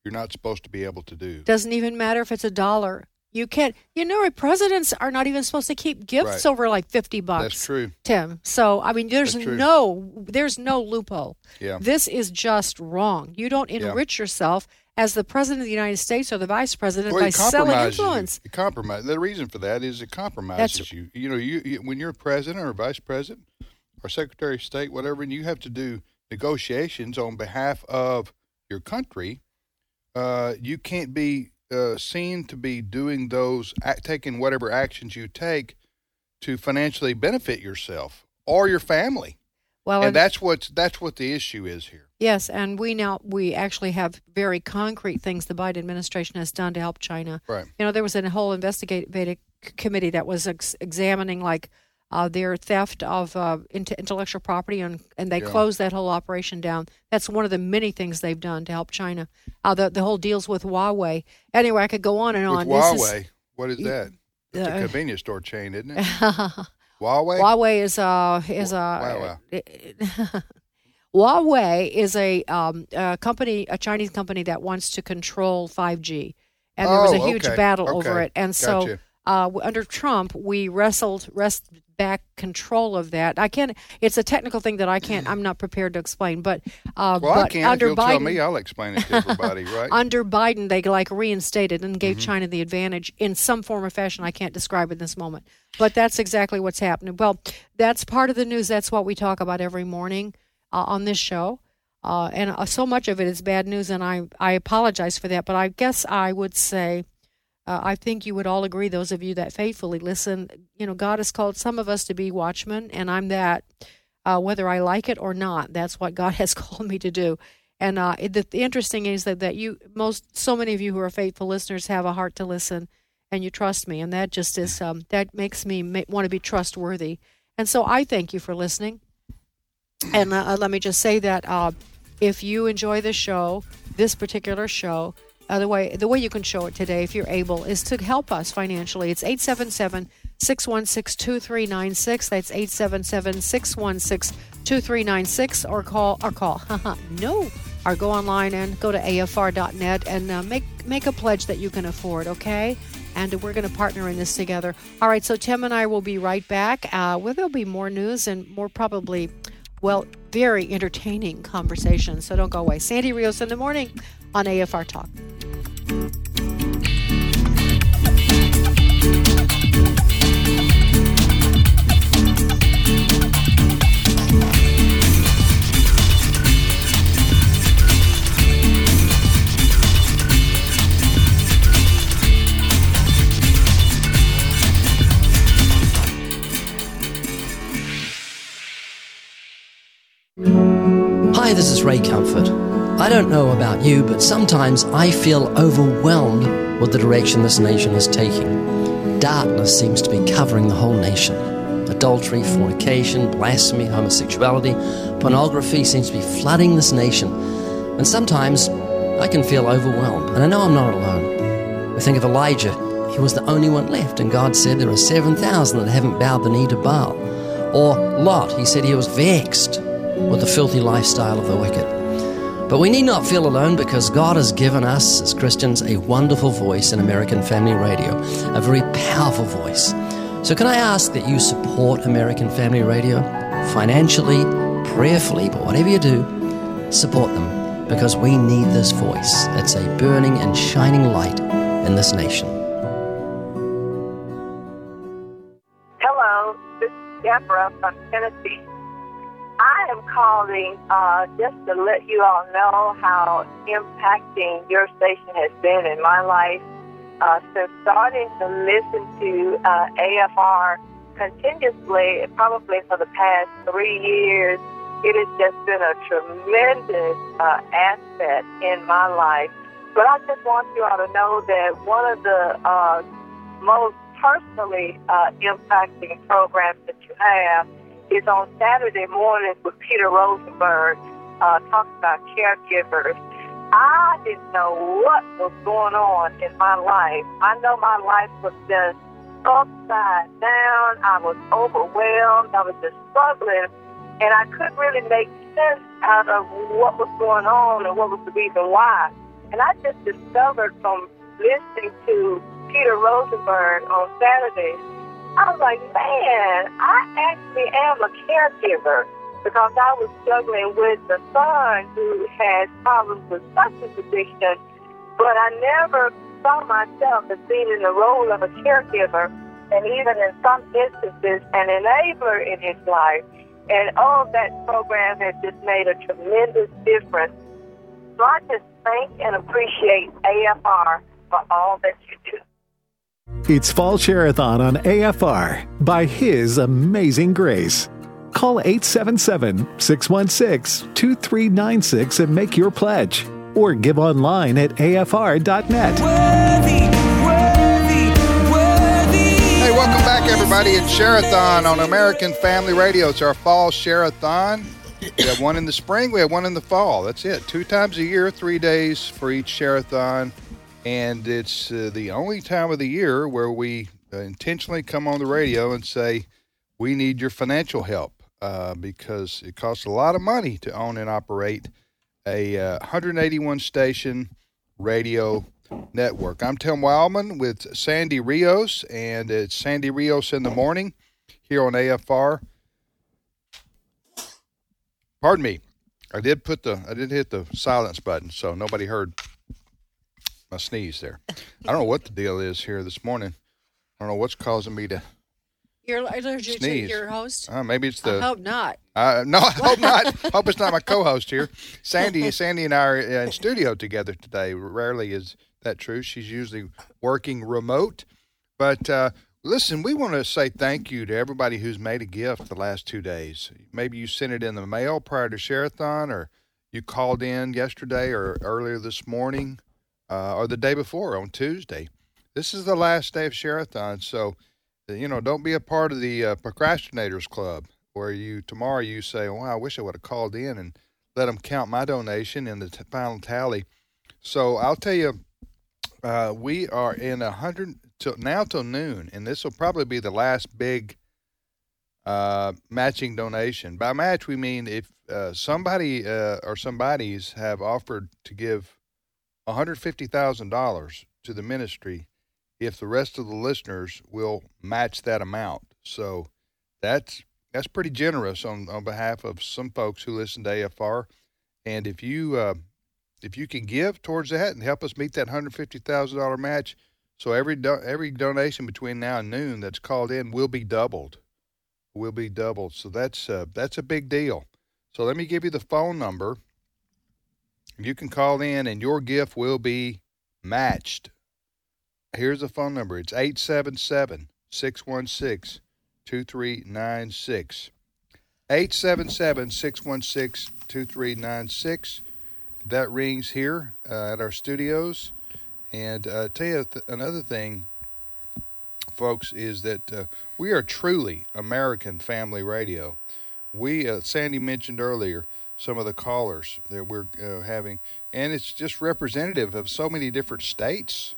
you're not supposed to be able to do. Doesn't even matter if it's a dollar. You can't. You know, presidents are not even supposed to keep gifts Right. over like fifty bucks. That's true. Tim. So I mean, there's no, there's no loophole. Yeah. This is just wrong. You don't Yeah. enrich yourself as the president of the United States or the vice president Well, by selling compromises you. influence. It compromise. The reason for that is it compromises you. You know, you, you when you're president or vice president or secretary of state, whatever, and you have to do negotiations on behalf of your country, uh, you can't be uh, seen to be doing those, taking whatever actions you take to financially benefit yourself or your family. Well, and that's what that's what the issue is here. Yes, and we now we actually have very concrete things the Biden administration has done to help China. Right. You know, there was a whole investigative committee that was ex- examining like uh, their theft of uh, intellectual property, and and they Yeah. closed that whole operation down. That's one of the many things they've done to help China. Uh, the the whole deals with Huawei. Anyway, I could go on and With on. This is- Huawei, what is that? It's a Uh, convenience store chain, isn't it? Huawei. Huawei is a is a Wow, Huawei is a, um, a company, a Chinese company that wants to control 5G, and there was a Oh, huge okay, battle over it. And so, gotcha. Uh, under Trump, we wrestled wrest back control of that. I can't. It's a technical thing that I can't. I'm not prepared to explain. But uh, Well, I but can. If under you'll Biden, tell me, I'll explain it to everybody, right? under Biden, they like reinstated and Mm-hmm. gave China the advantage in some form or fashion. I can't describe in this moment, but that's exactly what's happening. Well, that's part of the news. That's what we talk about every morning uh, on this show. Uh, and uh, so much of it is bad news, and I, I apologize for that. But I guess I would say, uh, I think you would all agree, those of you that faithfully listen, you know, God has called some of us to be watchmen, and I'm that, uh, whether I like it or not. That's what God has called me to do. And uh, it, the, the interesting is that, that you, most, so many of you who are faithful listeners have a heart to listen, and you trust me, and that just is, um, that makes me ma- want to be trustworthy. And so I thank you for listening. And uh, let me just say that uh, if you enjoy the show, this particular show, uh, the way the way you can show it today, if you're able, is to help us financially. It's 877 616 2396. That's 877 616 2396. Or call, or call, no, or go online and go to afr.net and uh, make, make a pledge that you can afford, okay? And we're going to partner in this together. All right, so Tim and I will be right back. Uh, where there'll be more news and more probably, well, very entertaining conversations. So don't go away. Sandy Rios in the morning on AFR Talk. Hi, this is Ray Comfort. I don't know about you, but sometimes I feel overwhelmed with the direction this nation is taking. Darkness seems to be covering the whole nation. Adultery, fornication, blasphemy, homosexuality, pornography seems to be flooding this nation. And sometimes I can feel overwhelmed, and I know I'm not alone. I think of Elijah. He was the only one left, and God said there are 7,000 that haven't bowed the knee to Baal. Or Lot, he said he was vexed with the filthy lifestyle of the wicked. But we need not feel alone because God has given us as Christians a wonderful voice in American Family Radio, a very powerful voice. So, can I ask that you support American Family Radio financially, prayerfully, but whatever you do, support them because we need this voice. It's a burning and shining light in this nation. Hello, this is Deborah from Tennessee. I am calling uh, just to let you all know how impacting your station has been in my life. Uh, since starting to listen to uh, AFR continuously, probably for the past three years, it has just been a tremendous uh, asset in my life. But I just want you all to know that one of the uh, most personally uh, impacting programs that you have is on Saturday mornings with Peter Rosenberger, uh, talks about caregivers. I didn't know what was going on in my life. I know my life was just upside down. I was overwhelmed. I was just struggling, and I couldn't really make sense out of what was going on and what was the reason why. And I just discovered from listening to Peter Rosenberger on Saturdays I was like, man, I actually am a caregiver because I was struggling with a son who had problems with substance addiction, but I never saw myself as being in the role of a caregiver and even in some instances an enabler in his life. And all that program has just made a tremendous difference. So I just thank and appreciate AFR for all that you do. It's Fall Share-a-thon on AFR by His Amazing Grace. Call 877-616-2396 and make your pledge. Or give online at afr.net. Hey, welcome back, everybody. It's Share-a-thon on American Family Radio. It's our fall Share-a-thon. We have one in the spring, we have one in the fall. That's it. Two times a year, three days for each Share-a-thon. And it's uh, the only time of the year where we uh, intentionally come on the radio and say, we need your financial help uh, because it costs a lot of money to own and operate a uh, 181 station radio network. I'm Tim Wildmon with Sandy Rios, and it's Sandy Rios in the morning here on AFR. Pardon me. I did put the I did hit the silence button, so nobody heard my sneeze there. I don't know what the deal is here this morning. I don't know what's causing me to You're allergic sneeze. to your host? Uh, maybe it's the I hope not. Uh, no, I hope not. hope it's not my co-host here. Sandy, Sandy, and I are in studio together today. Rarely is that true. She's usually working remote. But uh, listen, we want to say thank you to everybody who's made a gift the last two days. Maybe you sent it in the mail prior to Share-a-thon, or you called in yesterday or earlier this morning, uh, or the day before on Tuesday. This is the last day of Share-a-thon, so you know don't be a part of the uh, procrastinators club where you tomorrow you say, "Well, I wish I would have called in and let them count my donation in the t- final tally." So I'll tell you Uh, we are in a hundred till now till noon, and this will probably be the last big uh, matching donation. By match, we mean if uh, somebody uh, or somebody's have offered to give one hundred fifty thousand dollars to the ministry, if the rest of the listeners will match that amount. So that's that's pretty generous on on behalf of some folks who listen to AFR. And if you uh, if you can give towards that and help us meet that hundred fifty thousand dollar match, so every do- every donation between now and noon that's called in will be doubled, will be doubled. So that's uh, that's a big deal. So let me give you the phone number. You can call in and your gift will be matched. Here's the phone number. It's 877 616 2396. 877 616 2396. That rings here uh, at our studios. And uh, tell you th- another thing, folks, is that uh, we are truly American Family Radio. We, uh, Sandy mentioned earlier, some of the callers that we're uh, having, and it's just representative of so many different states.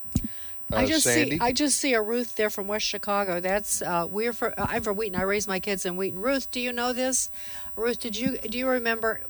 Uh, I just Sandy. see I just see a Ruth there from West Chicago. That's uh, we're for I'm from Wheaton. I raised my kids in Wheaton. Ruth, do you know this? Ruth, did you do you remember?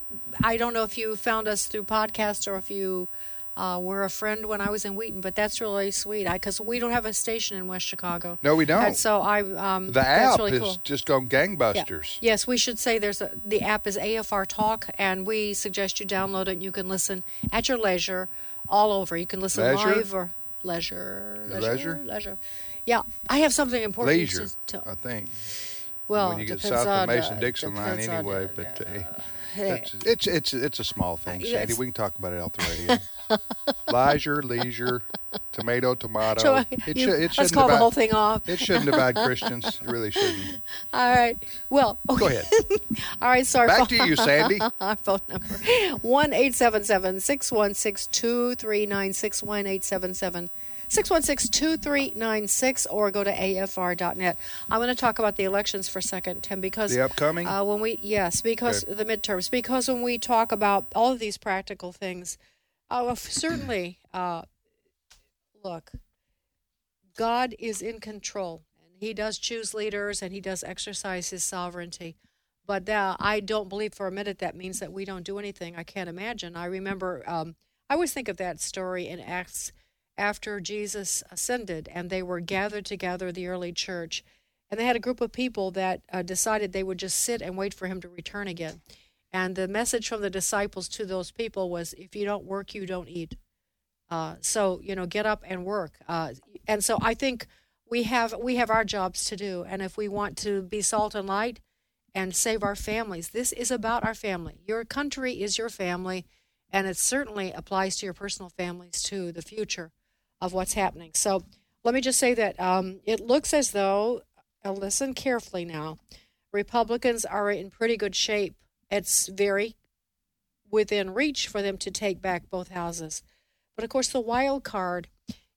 I don't know if you found us through podcast or if you uh, were a friend when I was in Wheaton, but that's really sweet. Because we don't have a station in West Chicago. No, we don't. And so I um, the app really has cool. just gone gangbusters. Yeah. Yes, we should say there's a the app is AFR Talk, and we suggest you download it. and You can listen at your leisure, all over. You can listen Leisure? live or leisure, leisure, Leisure? leisure. Yeah, I have something important Leisure, to. to I think. well, when you get depends south on, of Mason uh, Dixon line, depends on, anyway. uh, but uh, yeah. it's, it's it's it's a small thing, Sandy. it's- We can talk about it off the radio. leisure, leisure, tomato, tomato. So it you- should- it let's call the whole thing off. It shouldn't divide Christians. It really shouldn't. All right. Well, Go ahead. All right, sorry. Back to you, Sandy. Our phone number one eight seven seven six one six two three nine six one eight seven seven. 616-2396 or go to afr.net. I want to talk about the elections for a second, Tim, because The upcoming? Uh, when we yes, because Okay. the midterms, because when we talk about all of these practical things, well, certainly, uh, look, God is in control, and He does choose leaders, and He does exercise His sovereignty. But uh, I don't believe for a minute that means that we don't do anything. I can't imagine. I remember, um, I always think of that story in Acts after Jesus ascended, and they were gathered together, the early church, and they had a group of people that uh, decided they would just sit and wait for Him to return again. And the message from the disciples to those people was, if you don't work, you don't eat. Uh, so you know, get up and work. Uh, and so I think we have we have our jobs to do, and if we want to be salt and light and save our families, this is about our family. Your country is your family, and it certainly applies to your personal families too. The future of what's happening. So let me just say that um, it looks as though, uh, listen carefully now, Republicans are in pretty good shape. It's very within reach for them to take back both houses. But of course, the wild card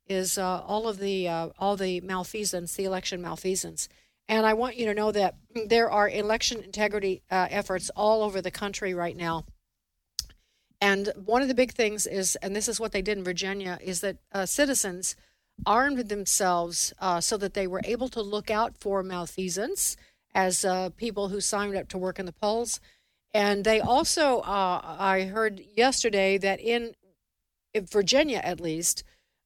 is uh, all of the uh, all the malfeasance, the election malfeasance. And I want you to know that there are election integrity uh, efforts all over the country right now. And one of the big things is, and this is what they did in Virginia, is that uh, citizens armed themselves uh, so that they were able to look out for malfeasance as uh, people who signed up to work in the polls. And they also, uh, I heard yesterday that in, in Virginia at least,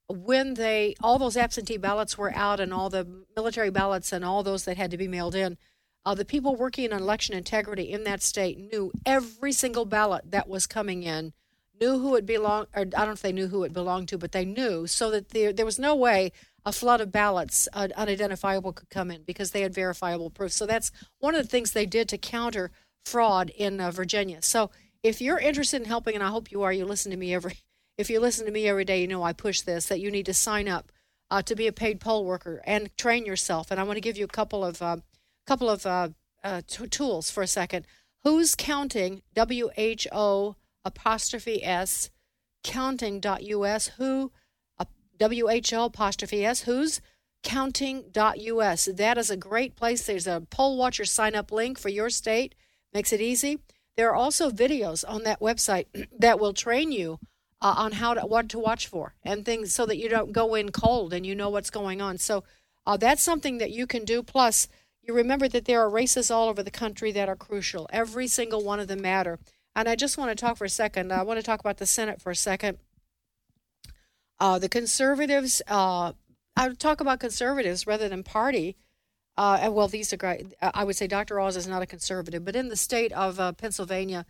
when they all those absentee ballots were out and all the military ballots and all those that had to be mailed in, uh, the people working on election integrity in that state knew every single ballot that was coming in, knew who it belonged, or I don't know if they knew who it belonged to, but they knew so that there, there was no way a flood of ballots uh, unidentifiable could come in because they had verifiable proof. So that's one of the things they did to counter fraud in uh, Virginia. So if you're interested in helping, and I hope you are, you listen to me every, if you listen to me every day, you know I push this that you need to sign up uh, to be a paid poll worker and train yourself. And I want to give you a couple of uh, couple of uh, uh, t- tools for a second. Who's counting? W H O apostrophe S counting.us. Who uh, W H O apostrophe S. Who's counting.us. That is a great place. There's a poll watcher sign up link for your state. Makes it easy. There are also videos on that website that will train you uh, on how to what to watch for and things so that you don't go in cold and you know what's going on. So uh, that's something that you can do. Plus, you remember that there are races all over the country that are crucial. Every single one of them matter. And I just want to talk for a second. I want to talk about the Senate for a second. Uh, the conservatives, uh, I would talk about conservatives rather than party. Uh, well, these are great. uh, I would say Dr. Oz is not a conservative, but in the state of uh, Pennsylvania,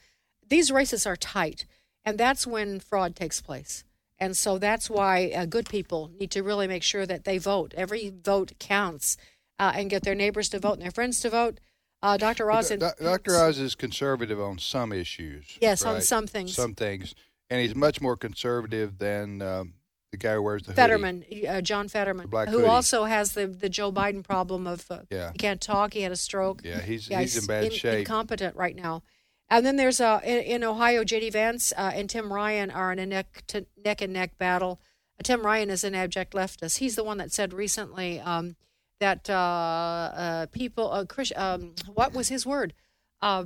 these races are tight, and that's when fraud takes place. And so that's why uh, good people need to really make sure that they vote. Every vote counts, uh, and get their neighbors to vote and their friends to vote. Uh, Dr. Oz, Doc- Dr. Oz is conservative on some issues. Yes, on some things. Some things, and he's much more conservative than um, the guy who wears the. Fetterman, uh, John Fetterman, black who hoodie. also has the, the Joe Biden problem of uh, Yeah. he can't talk, he had a stroke. Yeah, he's- he's in bad shape. Incompetent right now. And then there's uh, in, in Ohio, J.D. Vance uh, and Tim Ryan are in a neck to neck and neck battle. Uh, Tim Ryan is an abject leftist. He's the one that said recently um, that uh, uh, people, uh, Chris, um, what was his word? Uh,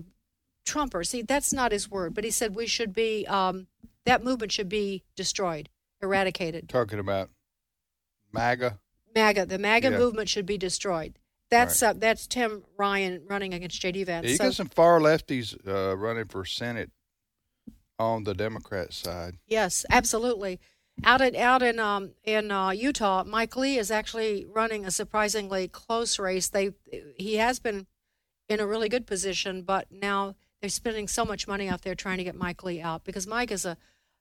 Trumpers. See, that's not his word, but he said we should be um, that movement should be destroyed, eradicated. Talking about MAGA. MAGA, the MAGA Yeah. movement should be destroyed. That's uh, that's Tim Ryan running against JD Vance. Yeah, you So- got some far lefties uh, running for Senate on the Democrat side. yes, absolutely. Out in out in um in uh, Utah, Mike Lee is actually running a surprisingly close race. They he has been in a really good position, but now they're spending so much money out there trying to get Mike Lee out because Mike is a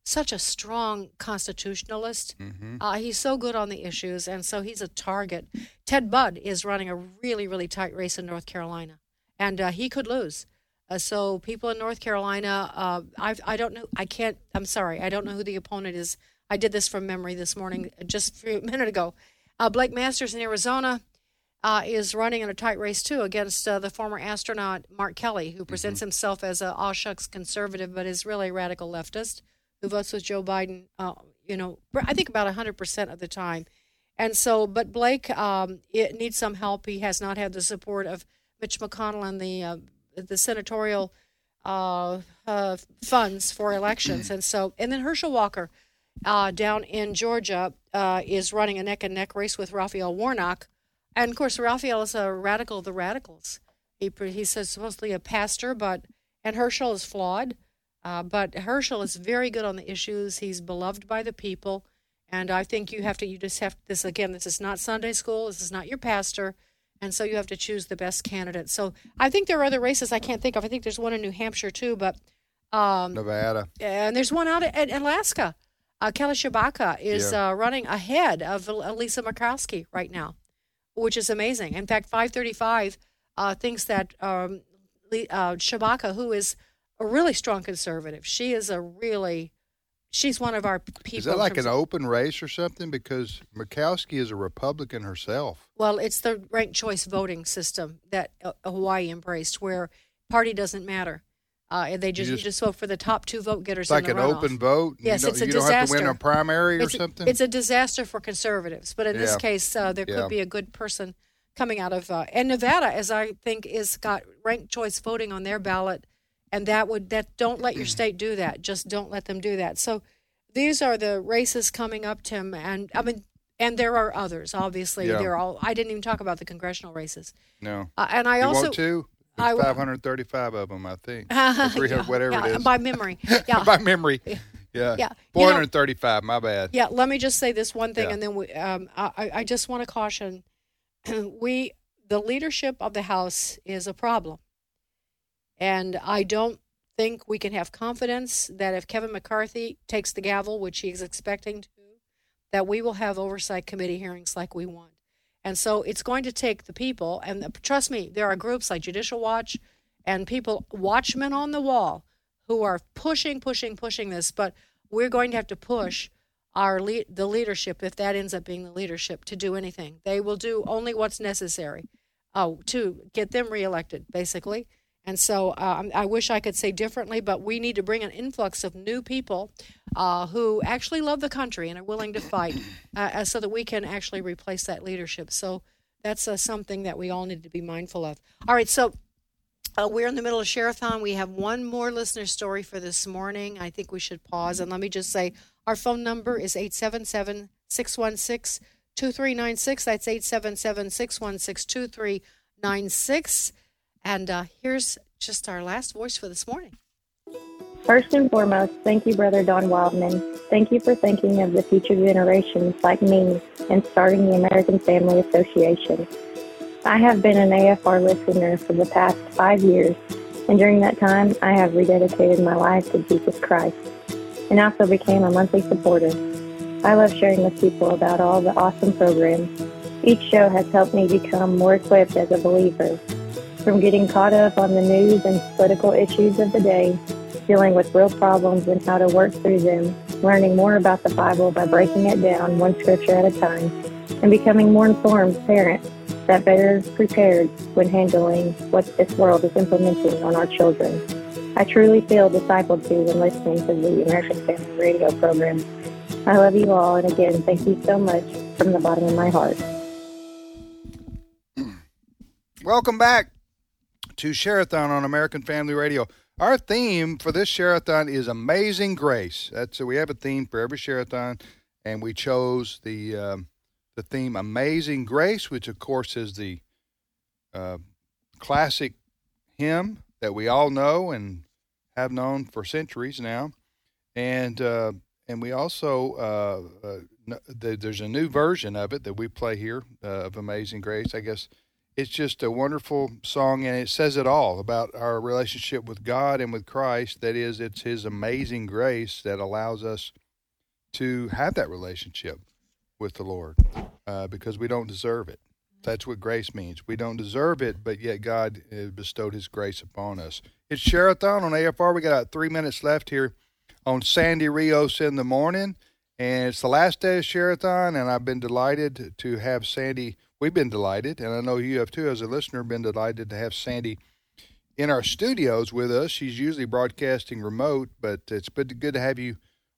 such a strong constitutionalist. Mm-hmm. Uh, he's so good on the issues, and so he's a target. Ted Budd is running a really, really tight race in North Carolina, and uh, he could lose. Uh, so people in North Carolina, uh, I, I don't know. I can't. I'm sorry. I don't know who the opponent is. I did this from memory this morning, just a minute ago. Uh, Blake Masters in Arizona uh, is running in a tight race too against uh, the former astronaut Mark Kelly, who presents himself as a aw shucks conservative, but is really a radical leftist who votes with Joe Biden. Uh, you know, I think about 100% of the time. And so, but Blake um, it needs some help. He has not had the support of Mitch McConnell and the uh, the senatorial uh, uh, funds for elections. And so, and then Herschel Walker uh, down in Georgia uh, is running a neck and neck race with Raphael Warnock. And of course, Raphael is a radical of the radicals. He, he says supposedly a pastor, but and Herschel is flawed. Uh, but Herschel is very good on the issues. He's beloved by the people, and I think you have to. You just have this again. This is not Sunday school. This is not your pastor, and so you have to choose the best candidate. So I think there are other races I can't think of. I think there's one in New Hampshire too, but um, Nevada. and there's one out at Alaska. Uh, Kelly Tshibaka is Yeah. uh, running ahead of Lisa Murkowski right now, which is amazing. In fact, 535 uh, thinks that um, uh, Tshibaka, who is a really strong conservative, she is a really, she's one of our people. Is that like an open race or something? Because Murkowski is a Republican herself. Well, it's the ranked choice voting system that uh, Hawaii embraced, where party doesn't matter. Uh, and they just, you just- just vote for the top two vote getters. It's like in an runoff. open vote. Yes, you it's a you disaster. don't have to win a primary or it's, something. It's a disaster for conservatives, but in this case, uh, there Yeah. could be a good person coming out of uh, and Nevada, as I think, is got ranked choice voting on their ballot, and that would that don't let your state do that. Just don't let them do that. So these are the races coming up, Tim, and I mean, and there are others. Obviously, Yeah. there are all. I didn't even talk about the congressional races. no. Uh, and I you also want to? I There's w- 535 of them, I think. 300, Yeah, whatever yeah, it is. by memory. Yeah. by memory. Yeah. Yeah. You know- 435. my bad. Yeah, let me just say this one thing, and then we, um, I, I just want to caution: we, the leadership of the House, is a problem, and I don't think we can have confidence that if Kevin McCarthy takes the gavel, which he is expecting to, that we will have oversight committee hearings like we want. And so it's going to take the people, and trust me, there are groups like Judicial Watch and people, watchmen on the wall, who are pushing, pushing, pushing this. But we're going to have to push our le- the leadership, if that ends up being the leadership, to do anything. They will do only what's necessary uh, to get them reelected, basically. And so uh, I wish I could say differently, but we need to bring an influx of new people uh, who actually love the country and are willing to fight uh, uh, so that we can actually replace that leadership. So that's uh, something that we all need to be mindful of. All right, so Uh, we're in the middle of Share-a-thon. We have one more listener story for this morning. I think we should pause. And let me just say our phone number is 877 616 2396. That's 877 616 2396. And uh, here's just our last voice for this morning. First and foremost, thank you, Brother Don Wildmon. Thank you for thinking of the future generations like me and starting the American Family Association. I have been an AFR listener for the past five years, and during that time, I have rededicated my life to Jesus Christ and also became a monthly supporter. I love sharing with people about all the awesome programs. Each show has helped me become more equipped as a believer. From getting caught up on the news and political issues of the day, dealing with real problems and how to work through them, learning more about the Bible by breaking it down one scripture at a time, and becoming more informed parents that better prepared when handling what this world is implementing on our children. I truly feel discipled to when listening to the American Family Radio program. I love you all, and again, thank you so much from the bottom of my heart. Welcome back to Share-a-thon on American Family Radio. Our theme for this Share-a-thon is Amazing Grace. That's we have a theme for every Share-a-thon, and we chose the um, the theme Amazing Grace, which of course is the uh, classic hymn that we all know and have known for centuries now, and uh, and we also uh, uh, there's a new version of it that we play here uh, of Amazing Grace. I guess it's just a wonderful song, and it says it all about our relationship with God and with Christ. That is, it's His amazing grace that allows us to have that relationship with the Lord uh, because we don't deserve it. That's what grace means. We don't deserve it, but yet God uh, bestowed His grace upon us. It's Share-a-thon on AFR. We got about three minutes left here on Sandy Rios in the morning, and it's the last day of Share-a-thon, and I've been delighted to have Sandy. We've been delighted, and I know you have too, as a listener, been delighted to have Sandy in our studios with us. She's usually broadcasting remote, but it's been good to have you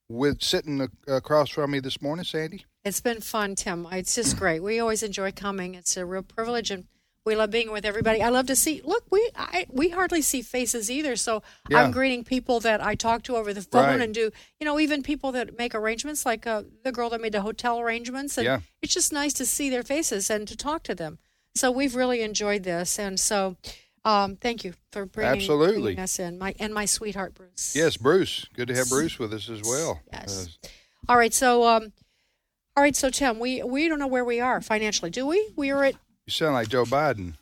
with sitting across from me this morning, Sandy. It's been fun, Tim. It's just great. We always enjoy coming. It's a real privilege, and we love being with everybody. I love to see. Look, we I, we hardly see faces either, so Yeah. I'm greeting people that I talk to over the phone Right. and do. You know, even people that make arrangements, like uh, the girl that made the hotel arrangements, and Yeah. it's just nice to see their faces and to talk to them. So we've really enjoyed this, and so. Um, thank you for bringing, Absolutely. bringing us in, my and my sweetheart Bruce. Yes, Bruce. Good to have Bruce with us as well. Yes. Uh, All right, so um, all right, so Tim, we we don't know where we are financially, do we? We are at you sound like Joe Biden.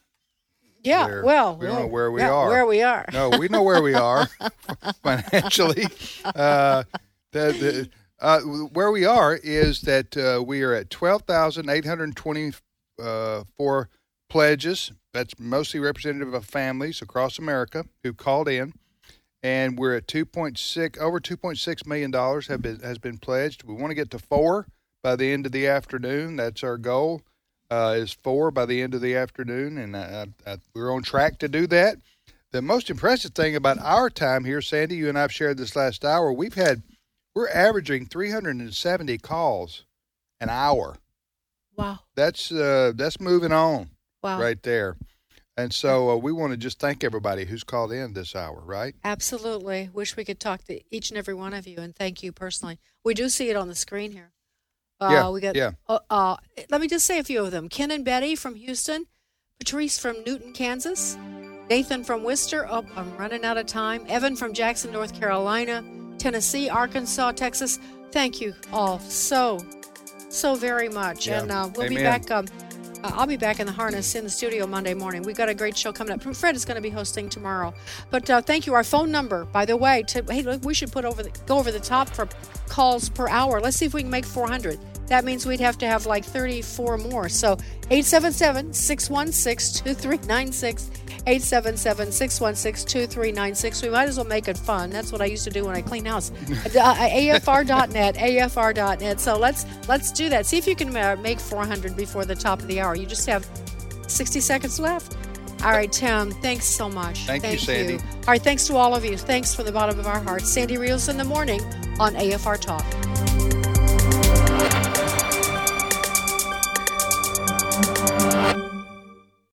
yeah. Well, we don't know where we yeah, are. Where we are. No, we know where we are financially. Uh, the, the, uh, where we are is that uh, we are at twelve thousand eight hundred twenty-four pledges. That's mostly representative of families across America who called in, and we're at two point six over two point six million dollars have been has been pledged. We want to get to four by the end of the afternoon. That's our goal. Uh, is four by the end of the afternoon, and I, I, we're on track to do that. The most impressive thing about our time here, Sandy, you and I've shared this last hour. We've had we're averaging 370 calls an hour. Wow. That's uh, that's moving on Wow. right there. And so uh, we want to just thank everybody who's called in this hour, right? Absolutely. Wish we could talk to each and every one of you and thank you personally. We do see it on the screen here. Uh, Yeah, we got. yeah. Uh, uh, let me just say a few of them: Ken and Betty from Houston, Patrice from Newton, Kansas, Nathan from Worcester. Oh, I'm running out of time. Evan from Jackson, North Carolina, Tennessee, Arkansas, Texas. Thank you all so, so very much. Yeah. And uh, we'll be back. Um, uh, I'll be back in the harness in the studio Monday morning. We've got a great show coming up. Fred is going to be hosting tomorrow. But uh, thank you. Our phone number, by the way, to hey, look, we should put over the, go over the top for calls per hour. Let's see if we can make 400. That means we'd have to have like 34 more. So 877 616 2396. 877 616 2396. We might as well make it fun. That's what I used to do when I clean house. Uh, AFR.net, AFR.net. So let's let's do that. See if you can uh, make 400 before the top of the hour. You just have 60 seconds left. All right, Tim, thanks so much. Thank you, Sandy. All right, thanks to all of you. Thanks from the bottom of our hearts. Sandy Rios in the morning on AFR Talk. Bye.